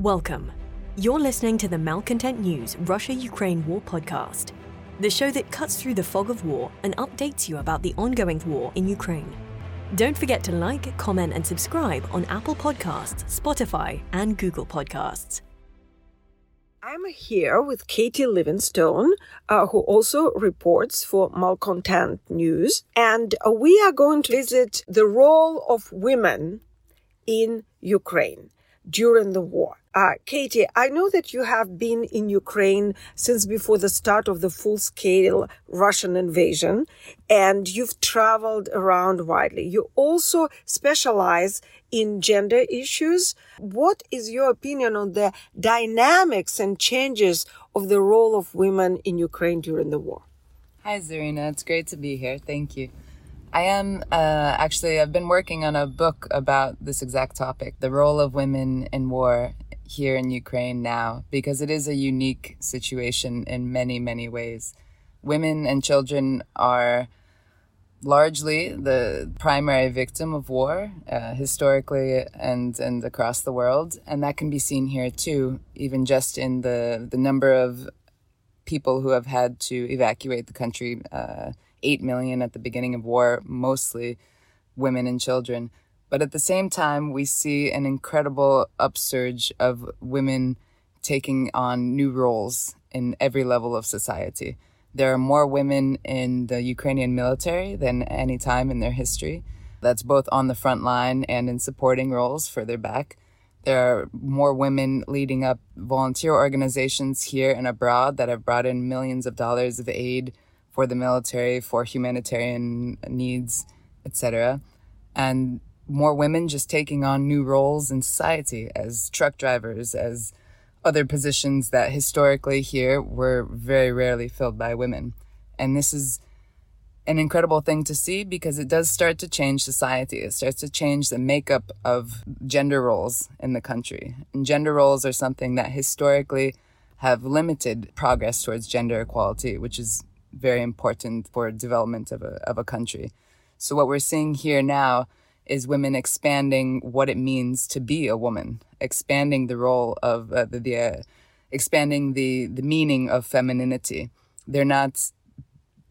Welcome. You're listening to the Malcontent News Russia Ukraine War podcast, the show that cuts through the fog of war and updates you about the ongoing war in Ukraine. Don't forget to like, comment, and subscribe on Apple Podcasts, Spotify, and Google Podcasts. I'm here with Katie Livingstone, uh, who also reports for Malcontent News, and uh, we are going to visit the role of women in Ukraine during the war. Uh, Katie, I know that you have been in Ukraine since before the start of the full scale Russian invasion, and you've traveled around widely. You also specialize in gender issues. What is your opinion on the dynamics and changes of the role of women in Ukraine during the war? Hi, Zarina. It's great to be here. Thank you. I am uh, actually, I've been working on a book about this exact topic the role of women in war here in Ukraine now, because it is a unique situation in many, many ways. Women and children are largely the primary victim of war, uh, historically and, and across the world. And that can be seen here too, even just in the, the number of people who have had to evacuate the country. Uh, 8 million at the beginning of war, mostly women and children. But at the same time, we see an incredible upsurge of women taking on new roles in every level of society. There are more women in the Ukrainian military than any time in their history. That's both on the front line and in supporting roles further back. There are more women leading up volunteer organizations here and abroad that have brought in millions of dollars of aid for the military, for humanitarian needs, etc. And more women just taking on new roles in society as truck drivers, as other positions that historically here were very rarely filled by women. And this is an incredible thing to see because it does start to change society. It starts to change the makeup of gender roles in the country. And gender roles are something that historically have limited progress towards gender equality, which is very important for development of a, of a country. So what we're seeing here now is women expanding what it means to be a woman, expanding the role of uh, the, the uh, expanding the the meaning of femininity. They're not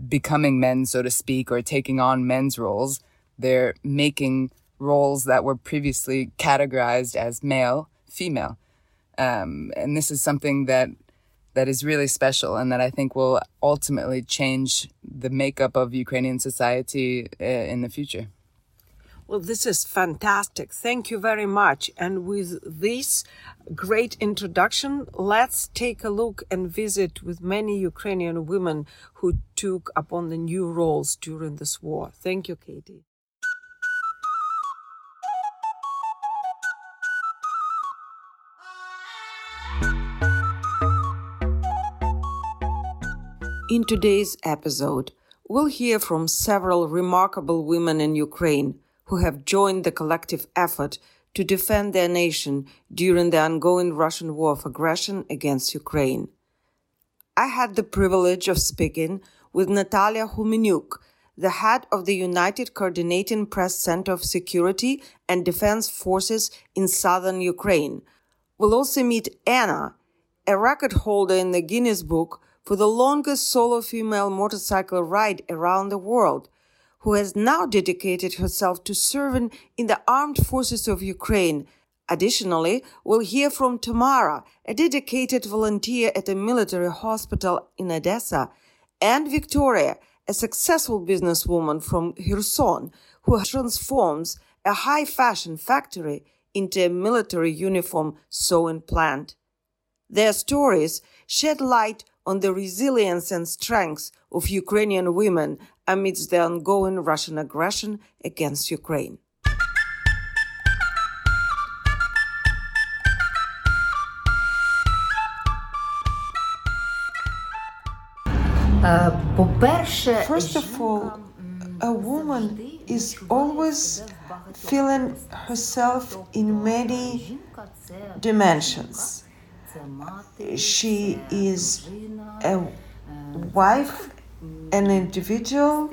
becoming men, so to speak, or taking on men's roles. They're making roles that were previously categorized as male, female. Um, and this is something that that is really special and that I think will ultimately change the makeup of Ukrainian society uh, in the future. Well, this is fantastic. Thank you very much. And with this great introduction, let's take a look and visit with many Ukrainian women who took upon the new roles during this war. Thank you, Katie. In today's episode, we'll hear from several remarkable women in Ukraine who have joined the collective effort to defend their nation during the ongoing Russian war of aggression against Ukraine. I had the privilege of speaking with Natalia Humenyuk, the head of the United Coordinating Press Center of Security and Defense Forces in southern Ukraine. We'll also meet Anna, a record holder in the Guinness Book for the longest solo female motorcycle ride around the world, who has now dedicated herself to serving in the armed forces of Ukraine. Additionally, we'll hear from Tamara, a dedicated volunteer at a military hospital in Odessa, and Victoria, a successful businesswoman from Kherson, who transforms a high fashion factory into a military uniform sewing plant. Their stories shed light on the resilience and strength of Ukrainian women amidst the ongoing Russian aggression against Ukraine. First of all, a woman is always feeling herself in many dimensions she is a wife, an individual,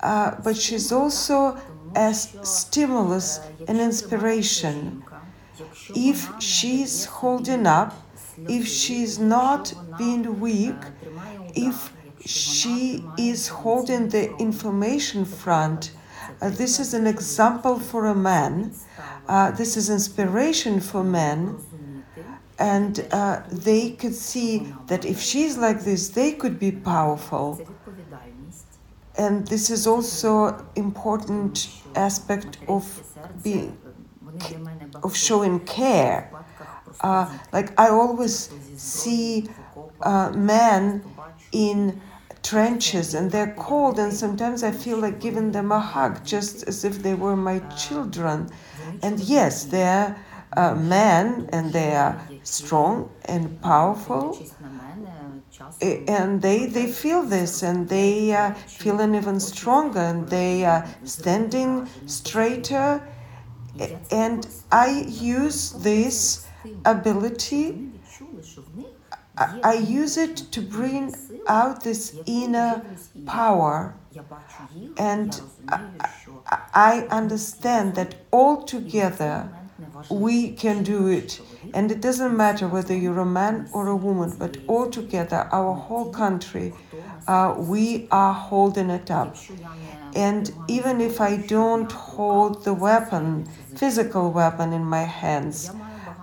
uh, but she's also a stimulus, an inspiration. if she's holding up, if she's not being weak, if she is holding the information front, uh, this is an example for a man. Uh, this is inspiration for men. And uh, they could see that if she's like this, they could be powerful. And this is also important aspect of being of showing care. Uh, like I always see uh, men in trenches and they're cold and sometimes i feel like giving them a hug just as if they were my children and yes they're uh, men and they are strong and powerful and they they feel this and they uh, feeling even stronger and they are standing straighter and i use this ability I, I use it to bring out this inner power. And I, I understand that all together we can do it. And it doesn't matter whether you're a man or a woman, but all together, our whole country, uh, we are holding it up. And even if I don't hold the weapon, physical weapon in my hands,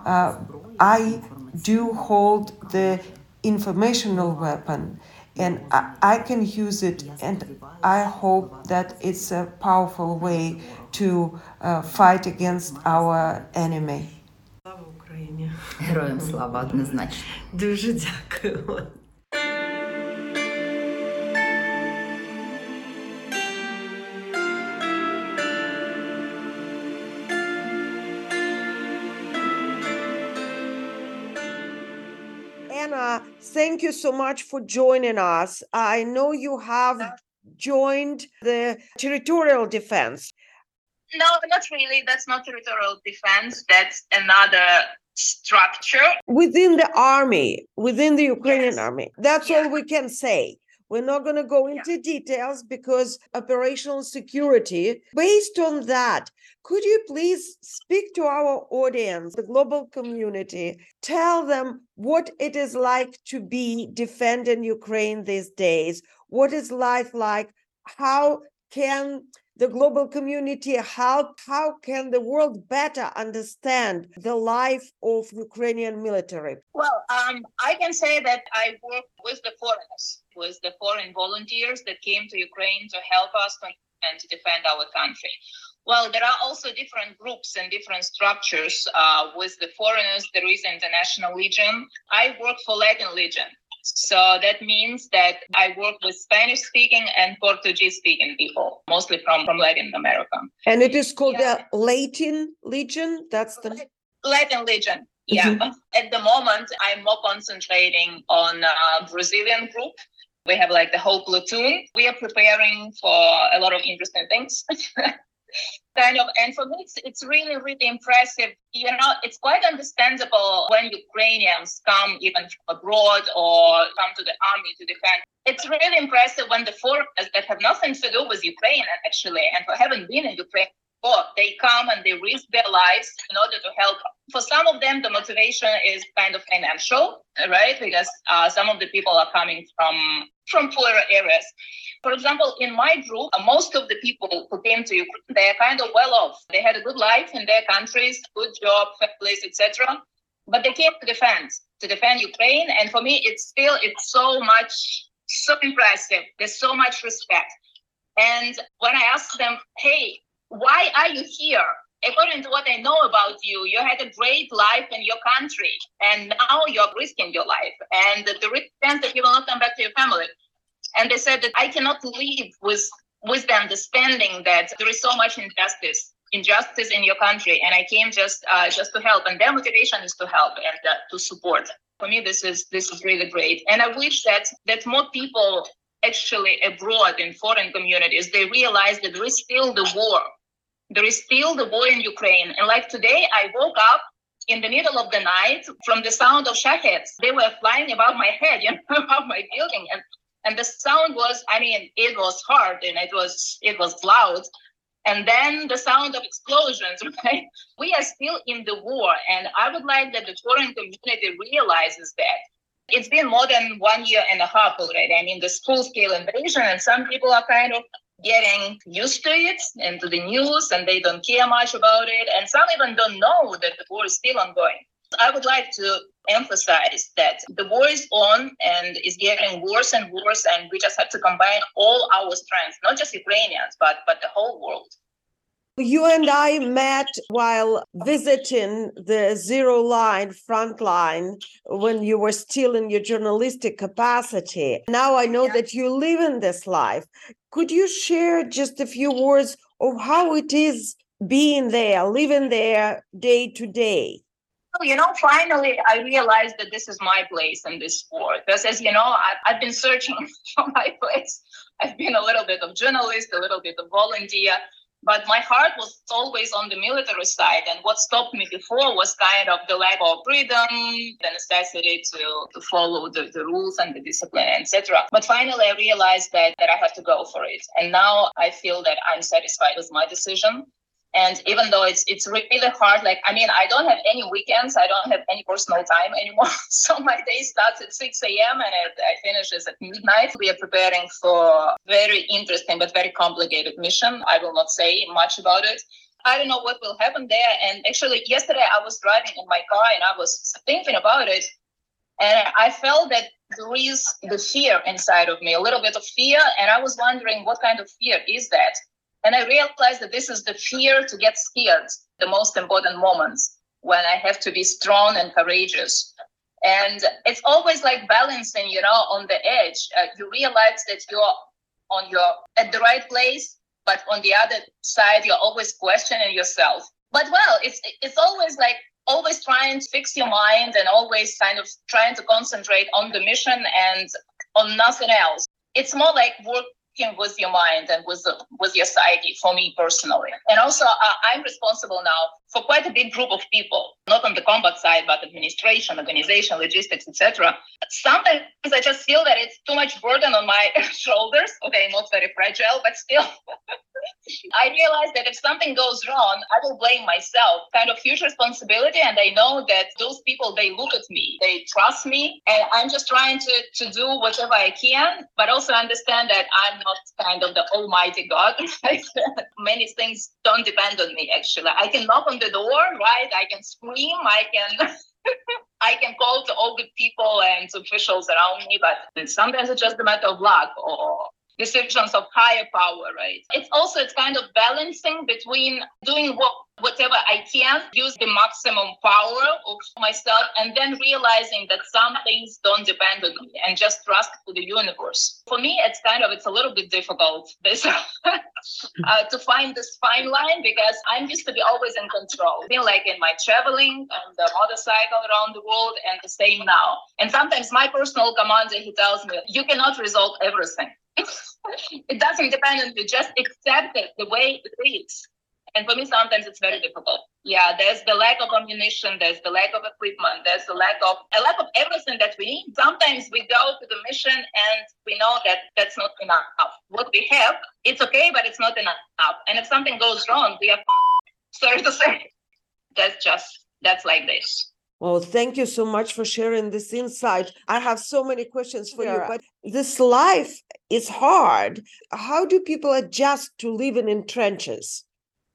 uh, I do hold the informational weapon and I, I, can use it and i hope that it's a powerful way to uh, fight against our enemy Слава Україні! Героям слава однозначно. Дуже дякую. Anna, thank you so much for joining us. I know you have joined the territorial defense. No, not really. That's not territorial defense. That's another structure within the army, within the Ukrainian Yes. army. That's Yeah. all we can say. We're not going to go into details because operational security. Based on that, could you please speak to our audience, the global community, tell them what it is like to be defending Ukraine these days? What is life like? How can the global community help? How can the world better understand the life of Ukrainian military? Well, um, I can say that I work with the foreigners, with the foreign volunteers that came to Ukraine to help us and to defend our country. Well, there are also different groups and different structures. Uh, with the foreigners, there is International Legion. I work for Latin Legion. So that means that I work with Spanish speaking and Portuguese speaking people, mostly from, from Latin America. And it is called Yeah. the Latin Legion. That's the Latin Legion. Yeah. At the moment, I'm more concentrating on uh, Brazilian group. We have like the whole platoon. We are preparing for a lot of interesting things. kind of, and for me, it's, it's really, really impressive. You know, it's quite understandable when Ukrainians come even from abroad or come to the army to defend. It's really impressive when the foreigners that have nothing to do with Ukraine actually, and who haven't been in Ukraine before, they come and they risk their lives in order to help. For some of them, the motivation is kind of financial, right? Because uh, some of the people are coming from from poorer areas. For example, in my group, uh, most of the people who came to Ukraine, they are kind of well off. They had a good life in their countries, good job, families, etc. But they came to defend, to defend Ukraine. And for me, it's still, it's so much, so impressive. There's so much respect. And when I ask them, hey, why are you here? According to what I know about you, you had a great life in your country, and now you're risking your life. And the risk stands that you will not come back to your family. And they said that I cannot live with with the understanding that there is so much injustice, injustice in your country, and I came just uh, just to help. And their motivation is to help and uh, to support. For me, this is this is really great, and I wish that that more people actually abroad in foreign communities they realize that there is still the war there is still the war in Ukraine. And like today, I woke up in the middle of the night from the sound of shaheds. They were flying above my head, you know, above my building. And and the sound was, I mean, it was hard and it was it was loud. and then the sound of explosions, right? We are still in the war. And I would like that the foreign community realizes that. It's been more than one year and a half already. I mean, the full scale invasion, and some people are kind of getting used to it and to the news, and they don't care much about it. And some even don't know that the war is still ongoing. I would like to emphasize that the war is on and is getting worse and worse, and we just have to combine all our strengths, not just Ukrainians, but but the whole world. You and I met while visiting the Zero Line front line when you were still in your journalistic capacity. Now I know yeah. that you live in this life. Could you share just a few words of how it is being there, living there day to day? you know, finally I realized that this is my place in this sport. Because as you know, I, I've been searching for my place. I've been a little bit of journalist, a little bit of volunteer, but my heart was always on the military side. And what stopped me before was kind of the lack of freedom, the necessity to, to follow the, the rules and the discipline, etc. But finally, I realized that, that I have to go for it. And now I feel that I'm satisfied with my decision. And even though it's it's really hard, like I mean, I don't have any weekends, I don't have any personal time anymore. so my day starts at 6 a.m. and it, I finishes at midnight. We are preparing for very interesting but very complicated mission. I will not say much about it. I don't know what will happen there. And actually, yesterday I was driving in my car and I was thinking about it. And I felt that there is the fear inside of me, a little bit of fear. And I was wondering what kind of fear is that? And I realized that this is the fear to get scared, the most important moments when I have to be strong and courageous. And it's always like balancing, you know, on the edge. Uh, you realize that you're on your at the right place, but on the other side, you're always questioning yourself. But well, it's it's always like always trying to fix your mind and always kind of trying to concentrate on the mission and on nothing else. It's more like work with your mind and with with your psyche for me personally. And also uh, i'm responsible now for quite a big group of people not on the combat side but administration organization logistics etc sometimes i just feel that it's too much burden on my shoulders okay not very fragile but still I realize that if something goes wrong, I will blame myself, kind of huge responsibility. And I know that those people, they look at me, they trust me, and I'm just trying to, to do whatever I can, but also understand that I'm not kind of the almighty God. Many things don't depend on me, actually. I can knock on the door, right? I can scream, I can. I can call to all the people and officials around me, but sometimes it's just a matter of luck or decisions of higher power, right? It's also it's kind of balancing between doing what whatever I can, use the maximum power of myself, and then realizing that some things don't depend on me and just trust to the universe. For me, it's kind of it's a little bit difficult this uh, to find this fine line because I'm used to be always in control. Been like in my traveling on the motorcycle around the world, and the same now. And sometimes my personal commander he tells me, "You cannot resolve everything." It doesn't depend on you. Just accept it the way it is. And for me, sometimes it's very difficult. Yeah, there's the lack of ammunition, there's the lack of equipment, there's the lack of a lack of everything that we need. Sometimes we go to the mission and we know that that's not enough. What we have, it's okay, but it's not enough. And if something goes wrong, we are sorry to say. That's just that's like this. Well, thank you so much for sharing this insight. I have so many questions for yeah. you, but this life is hard. How do people adjust to living in trenches?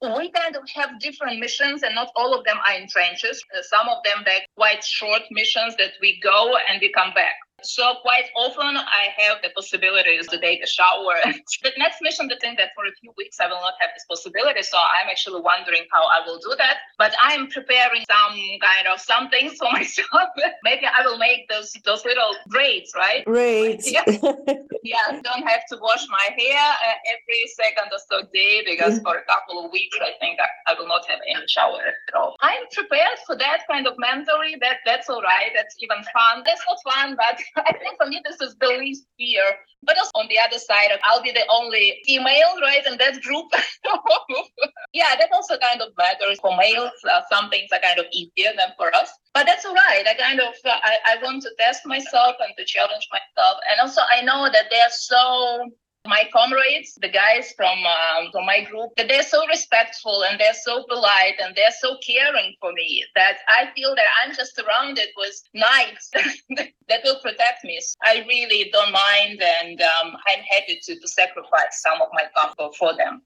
we kind of have different missions and not all of them are in trenches. Some of them they're quite short missions that we go and we come back. So quite often I have the possibilities to take a shower. the next mission, the thing that for a few weeks I will not have this possibility. So I'm actually wondering how I will do that. But I'm preparing some kind of some things for myself. Maybe I will make those those little braids, right? Braids. yeah. yeah. Don't have to wash my hair uh, every second or so day because for a couple of weeks I think I, I will not have any shower at all. I'm prepared for that kind of mentally. That that's all right. That's even fun. That's not fun, but I think for me, this is the least fear. But also on the other side, I'll be the only female, right, in that group. yeah, that also kind of matters for males. Uh, some things are kind of easier than for us. But that's all right. I kind of, uh, I, I want to test myself and to challenge myself. And also, I know that they're so my comrades, the guys from um, from my group, that they're so respectful and they're so polite and they're so caring for me that I feel that I'm just surrounded with knights that will protect me. So I really don't mind, and um, I'm happy to, to sacrifice some of my comfort for them.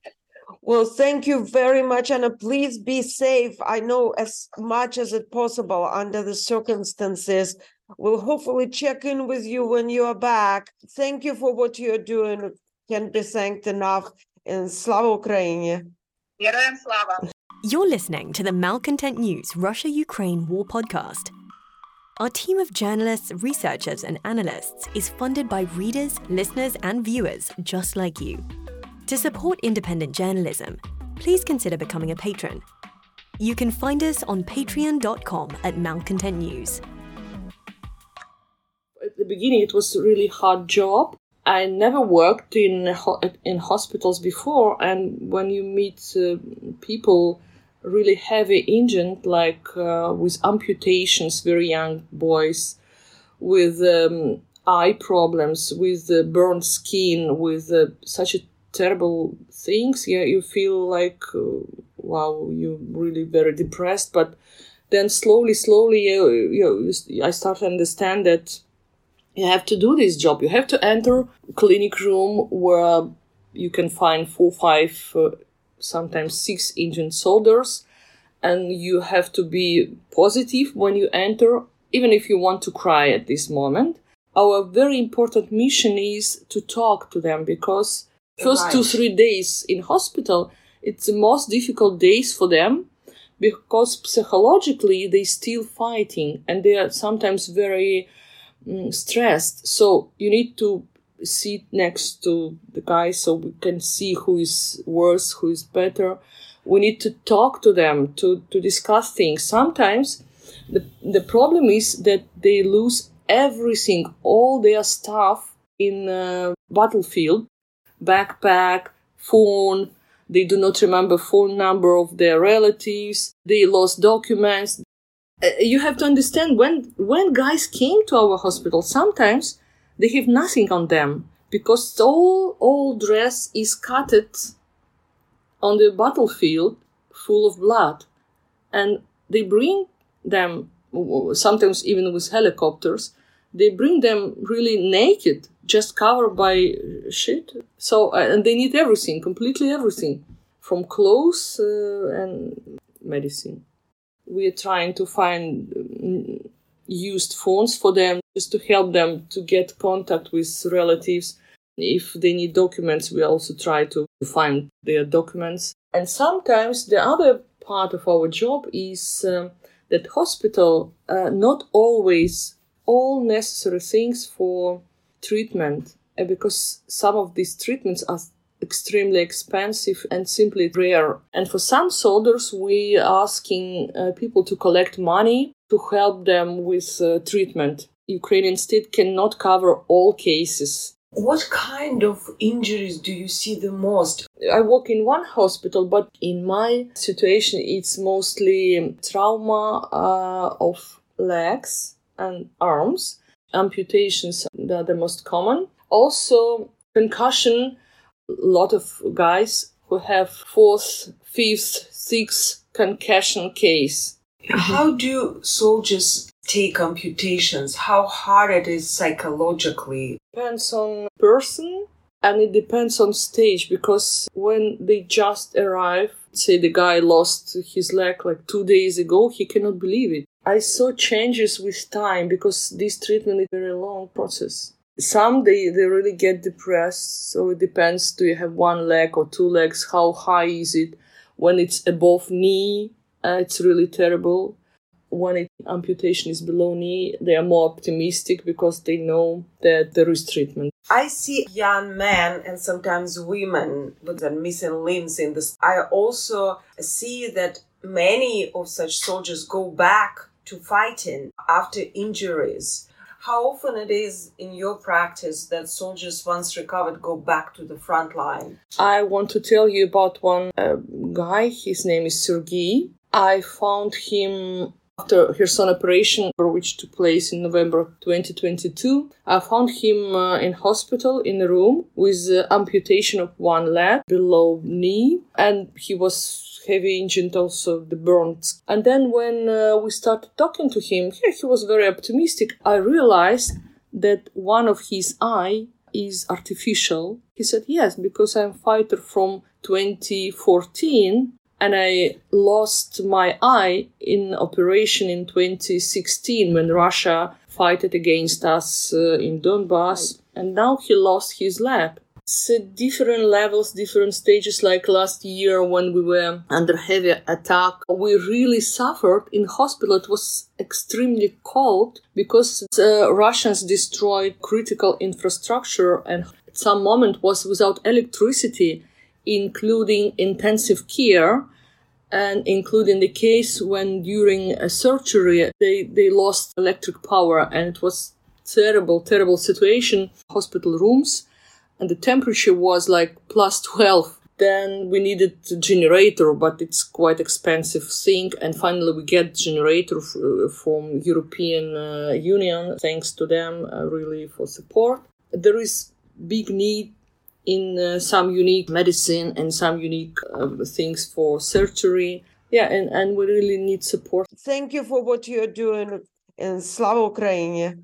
Well, thank you very much, Anna. Please be safe. I know as much as it possible under the circumstances. We'll hopefully check in with you when you are back. Thank you for what you're doing Can't be thanked enough. And Slava Ukraini. Героям слава! You're listening to the Malcontent News Russia Ukraine War Podcast. Our team of journalists, researchers, and analysts is funded by readers, listeners, and viewers just like you. To support independent journalism, please consider becoming a patron. You can find us on patreon.com at Malcontent News. At the beginning, it was a really hard job. I never worked in in hospitals before, and when you meet uh, people really heavy injured, like uh, with amputations, very young boys, with um, eye problems, with uh, burned skin, with uh, such terrible things, yeah, you feel like uh, wow, you're really very depressed. But then slowly, slowly, you, you, I start to understand that you have to do this job. You have to enter clinic room where you can find four, five, uh, sometimes six injured soldiers, and you have to be positive when you enter, even if you want to cry at this moment. Our very important mission is to talk to them because first Right. two three days in hospital it's the most difficult days for them because psychologically they still fighting and they are sometimes very mm, stressed so you need to sit next to the guy so we can see who is worse who is better we need to talk to them to, to discuss things sometimes the, the problem is that they lose everything all their stuff in uh, battlefield backpack, phone. They do not remember phone number of their relatives. They lost documents. Uh, you have to understand when when guys came to our hospital, sometimes they have nothing on them because all all dress is cutted on the battlefield full of blood, and they bring them sometimes even with helicopters. They bring them really naked just covered by shit. So uh, and they need everything, completely everything, from clothes uh, and medicine. We are trying to find mm, used phones for them just to help them to get contact with relatives. If they need documents, we also try to find their documents. And sometimes the other part of our job is um, that hospital uh, not always all necessary things for treatment because some of these treatments are extremely expensive and simply rare. And for some soldiers, we are asking uh, people to collect money to help them with uh, treatment. Ukrainian state cannot cover all cases. What kind of injuries do you see the most? I work in one hospital, but in my situation, it's mostly trauma uh, of legs and arms amputations are the most common. Also, concussion. A lot of guys who have fourth, fifth, sixth concussion case. Uh-huh. How do soldiers take amputations? How hard it is psychologically? Depends on person and it depends on stage because when they just arrive, say the guy lost his leg like two days ago, he cannot believe it. I saw changes with time because this treatment is a very long process. Some they, they really get depressed, so it depends do you have one leg or two legs, how high is it? When it's above knee, uh, it's really terrible. When it, amputation is below knee, they are more optimistic because they know that there is treatment. I see young men and sometimes women with the missing limbs in this. I also see that many of such soldiers go back to fighting after injuries. How often it is in your practice that soldiers, once recovered, go back to the front line? I want to tell you about one uh, guy. His name is Sergei. I found him After Kherson operation, which took place in November 2022, I found him uh, in hospital in a room with uh, amputation of one leg below knee, and he was heavy injured, also the burns. And then when uh, we started talking to him, yeah, he was very optimistic. I realized that one of his eye is artificial. He said, yes, because I'm fighter from 2014 and I lost my eye in operation in 2016 when Russia fought against us uh, in Donbass, and now he lost his leg. It's uh, different levels, different stages. Like last year when we were under heavy attack, we really suffered in hospital. It was extremely cold because the Russians destroyed critical infrastructure and at some moment was without electricity including intensive care and including the case when during a surgery they, they lost electric power and it was terrible terrible situation. Hospital rooms and the temperature was like plus 12 then we needed a generator but it's quite expensive thing. And finally we get generator f- from european uh, union thanks to them uh, really for support. There is big need in uh, some unique medicine and some unique uh, things for surgery. Yeah, and, and we really need support. Thank you for what you're doing in Slava Ukraini.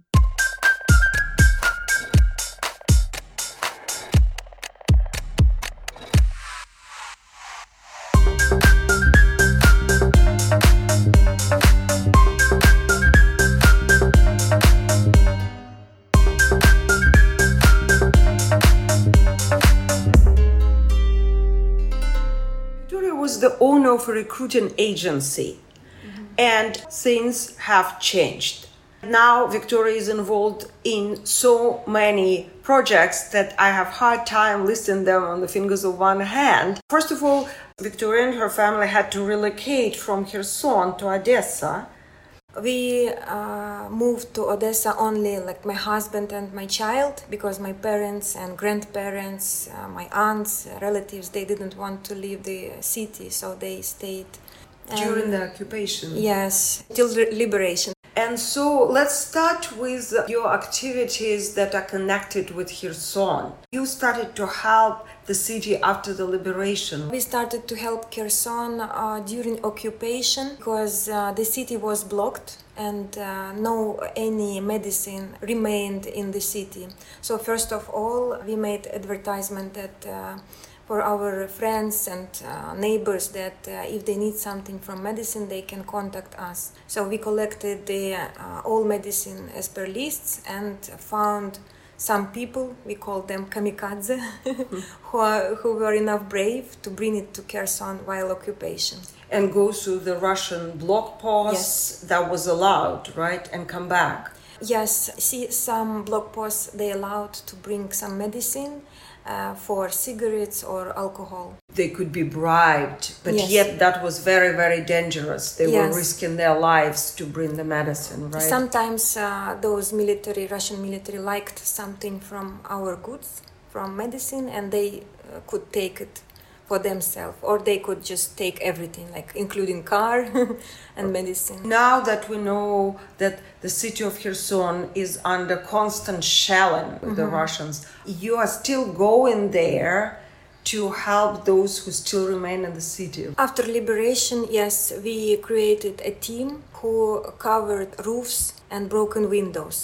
Of a recruiting agency, mm-hmm. and things have changed. Now Victoria is involved in so many projects that I have hard time listing them on the fingers of one hand. First of all, Victoria and her family had to relocate from Kherson to Odessa we uh, moved to Odessa only like my husband and my child because my parents and grandparents, uh, my aunts, relatives, they didn't want to leave the city, so they stayed. During the occupation? Yes, till liberation. And so let's start with your activities that are connected with Kherson. You started to help the city after the liberation. We started to help Kherson uh, during occupation because uh, the city was blocked and uh, no any medicine remained in the city. So first of all, we made advertisement that uh, for our friends and uh, neighbors that uh, if they need something from medicine they can contact us. So we collected the uh, all medicine as per lists and found some people we call them kamikaze who, are, who were enough brave to bring it to kherson while occupation. And go through the russian blockposts yes. that was allowed right and come back. Yes see some blockposts they allowed to bring some medicine uh, for cigarettes or alcohol. They could be bribed, but yes. yet that was very, very dangerous. They yes. were risking their lives to bring the medicine, right? Sometimes uh, those military, Russian military, liked something from our goods, from medicine, and they uh, could take it for themselves or they could just take everything like including car and medicine. Now that we know that the city of kherson is under constant shelling with mm-hmm. the russians you are still going there to help those who still remain in the city? After liberation yes we created a team who covered roofs and broken windows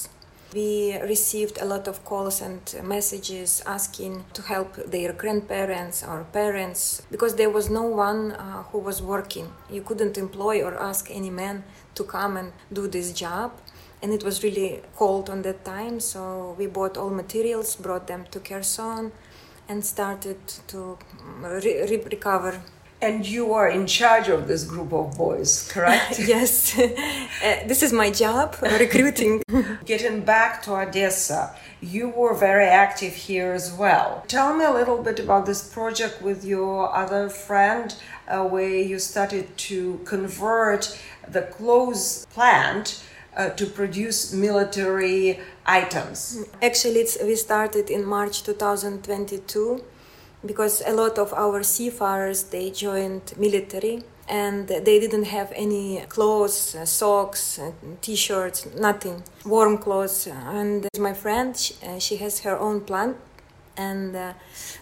we received a lot of calls and messages asking to help their grandparents or parents because there was no one uh, who was working. You couldn't employ or ask any man to come and do this job. And it was really cold on that time, so we bought all materials, brought them to Kherson, and started to re- recover and you are in charge of this group of boys, correct? yes. uh, this is my job, recruiting. Getting back to Odessa, you were very active here as well. Tell me a little bit about this project with your other friend, uh, where you started to convert the clothes plant uh, to produce military items. Actually, we started in March 2022 because a lot of our seafarers they joined military and they didn't have any clothes, uh, socks, uh, t-shirts, nothing, warm clothes. And my friend, she, uh, she has her own plant, and uh,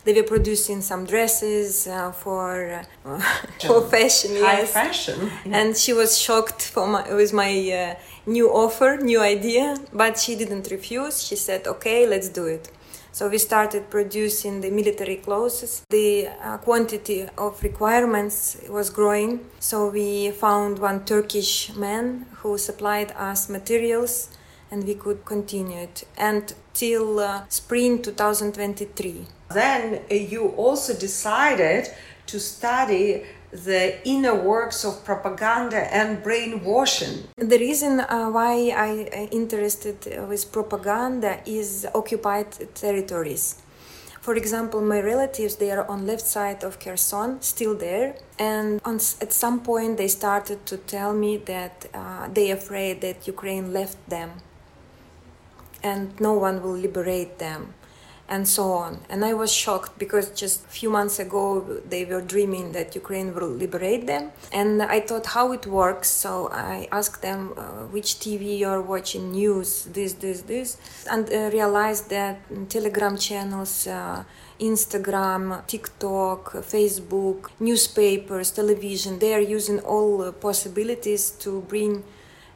they were producing some dresses uh, for uh, for fashion. High yes. fashion. And she was shocked for my, with my new offer, new idea, but she didn't refuse. She said, "Okay, let's do it." So we started producing the military clothes. The uh, quantity of requirements was growing. So we found one Turkish man who supplied us materials and we could continue it until uh, spring 2023. Then uh, you also decided to study the inner works of propaganda and brainwashing. The reason uh, why I uh, interested with propaganda is occupied territories. For example, my relatives they are on left side of Kherson, still there, and on, at some point they started to tell me that uh, they afraid that Ukraine left them, and no one will liberate them and so on. And I was shocked because just a few months ago they were dreaming that Ukraine will liberate them. And I thought how it works. So I asked them uh, which TV you're watching, news, this, this, this, and uh, realized that Telegram channels. Uh, Instagram, TikTok, Facebook, newspapers, television, they are using all possibilities to bring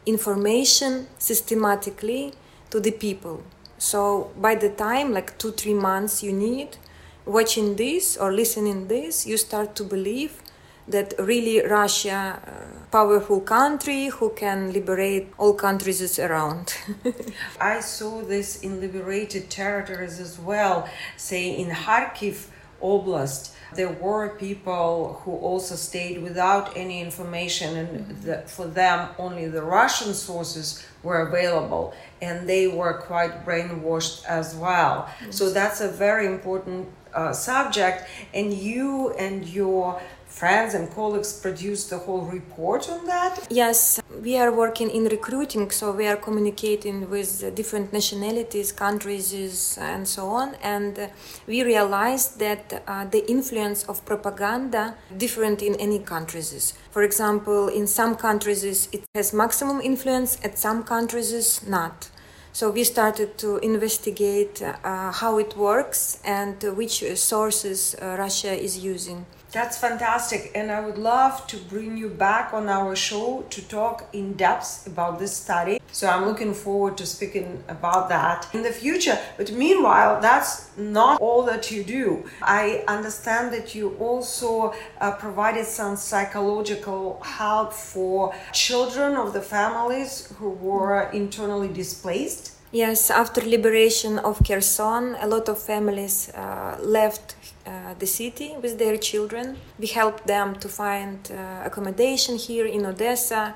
information systematically to the people. So by the time, like two, three months you need, watching this or listening this, you start to believe that really Russia, uh, powerful country who can liberate all countries around. I saw this in liberated territories as well, say in Kharkiv Oblast. There were people who also stayed without any information, and the, for them, only the Russian sources were available, and they were quite brainwashed as well. Yes. So that's a very important uh, subject, and you and your friends and colleagues produced the whole report on that? Yes, we are working in recruiting, so we are communicating with different nationalities, countries, and so on. And we realized that uh, the influence of propaganda different in any countries. For example, in some countries it has maximum influence, at some countries not. So we started to investigate uh, how it works and which sources uh, Russia is using. That's fantastic. And I would love to bring you back on our show to talk in depth about this study. So I'm looking forward to speaking about that in the future. But meanwhile, that's not all that you do. I understand that you also uh, provided some psychological help for children of the families who were internally displaced. Yes, after liberation of Kherson, a lot of families uh, left uh, the city with their children. We helped them to find uh, accommodation here in Odessa,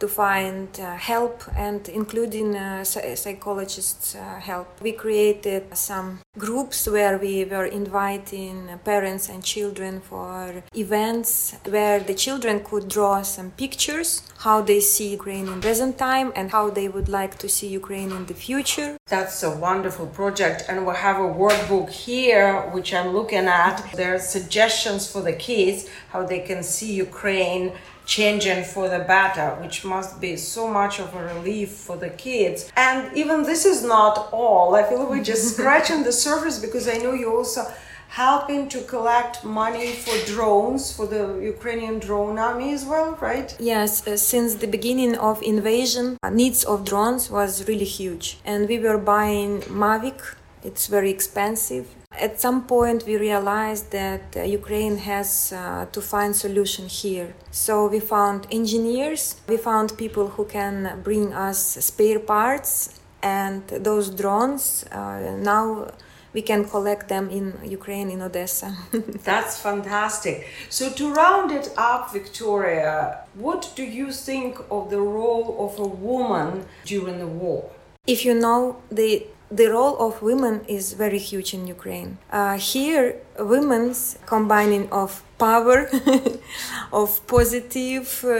to find uh, help and including uh, psychologists uh, help. We created some groups where we were inviting parents and children for events where the children could draw some pictures how they see Ukraine in present time and how they would like to see Ukraine in the future. That's a wonderful project and we have a workbook here which I'm looking at. There are suggestions for the kids how they can see Ukraine changing for the better, which must be so much of a relief for the kids. And even this is not all. I feel we're just scratching the surface because I know you also helping to collect money for drones for the Ukrainian drone army as well, right? Yes, uh, since the beginning of invasion, uh, needs of drones was really huge, and we were buying Mavic. It's very expensive at some point, we realized that uh, Ukraine has uh, to find solution here. So we found engineers, we found people who can bring us spare parts, and those drones uh, now we can collect them in Ukraine, in Odessa. That's fantastic. So, to round it up, Victoria, what do you think of the role of a woman during the war? If you know the the role of women is very huge in Ukraine. Uh, here, women's combining of power, of positive uh, uh,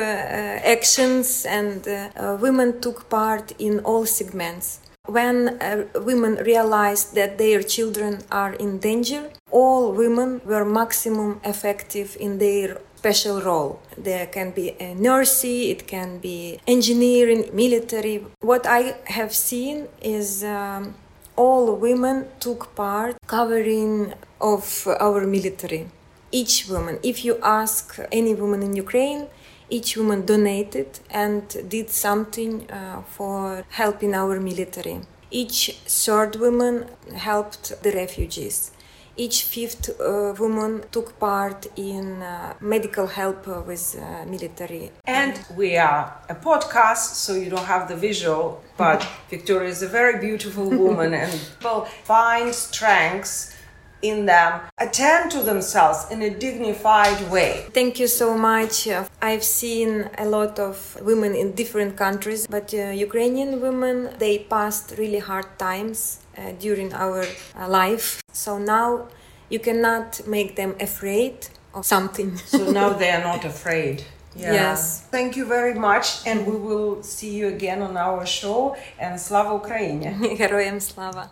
actions, and uh, uh, women took part in all segments. When uh, women realized that their children are in danger, all women were maximum effective in their special role. There can be a nursing, it can be engineering, military. What I have seen is um, all women took part covering of our military. Each woman, if you ask any woman in Ukraine, each woman donated and did something uh, for helping our military. Each third woman helped the refugees each fifth uh, woman took part in uh, medical help with uh, military. And we are a podcast, so you don't have the visual, but Viktoriya is a very beautiful woman and people find strengths in them attend to themselves in a dignified way. Thank you so much. I've seen a lot of women in different countries, but uh, Ukrainian women they passed really hard times uh, during our uh, life. So now you cannot make them afraid of something. so now they are not afraid. Yeah. Yes. Thank you very much, and we will see you again on our show. And Slava Ukraini! Героям слава!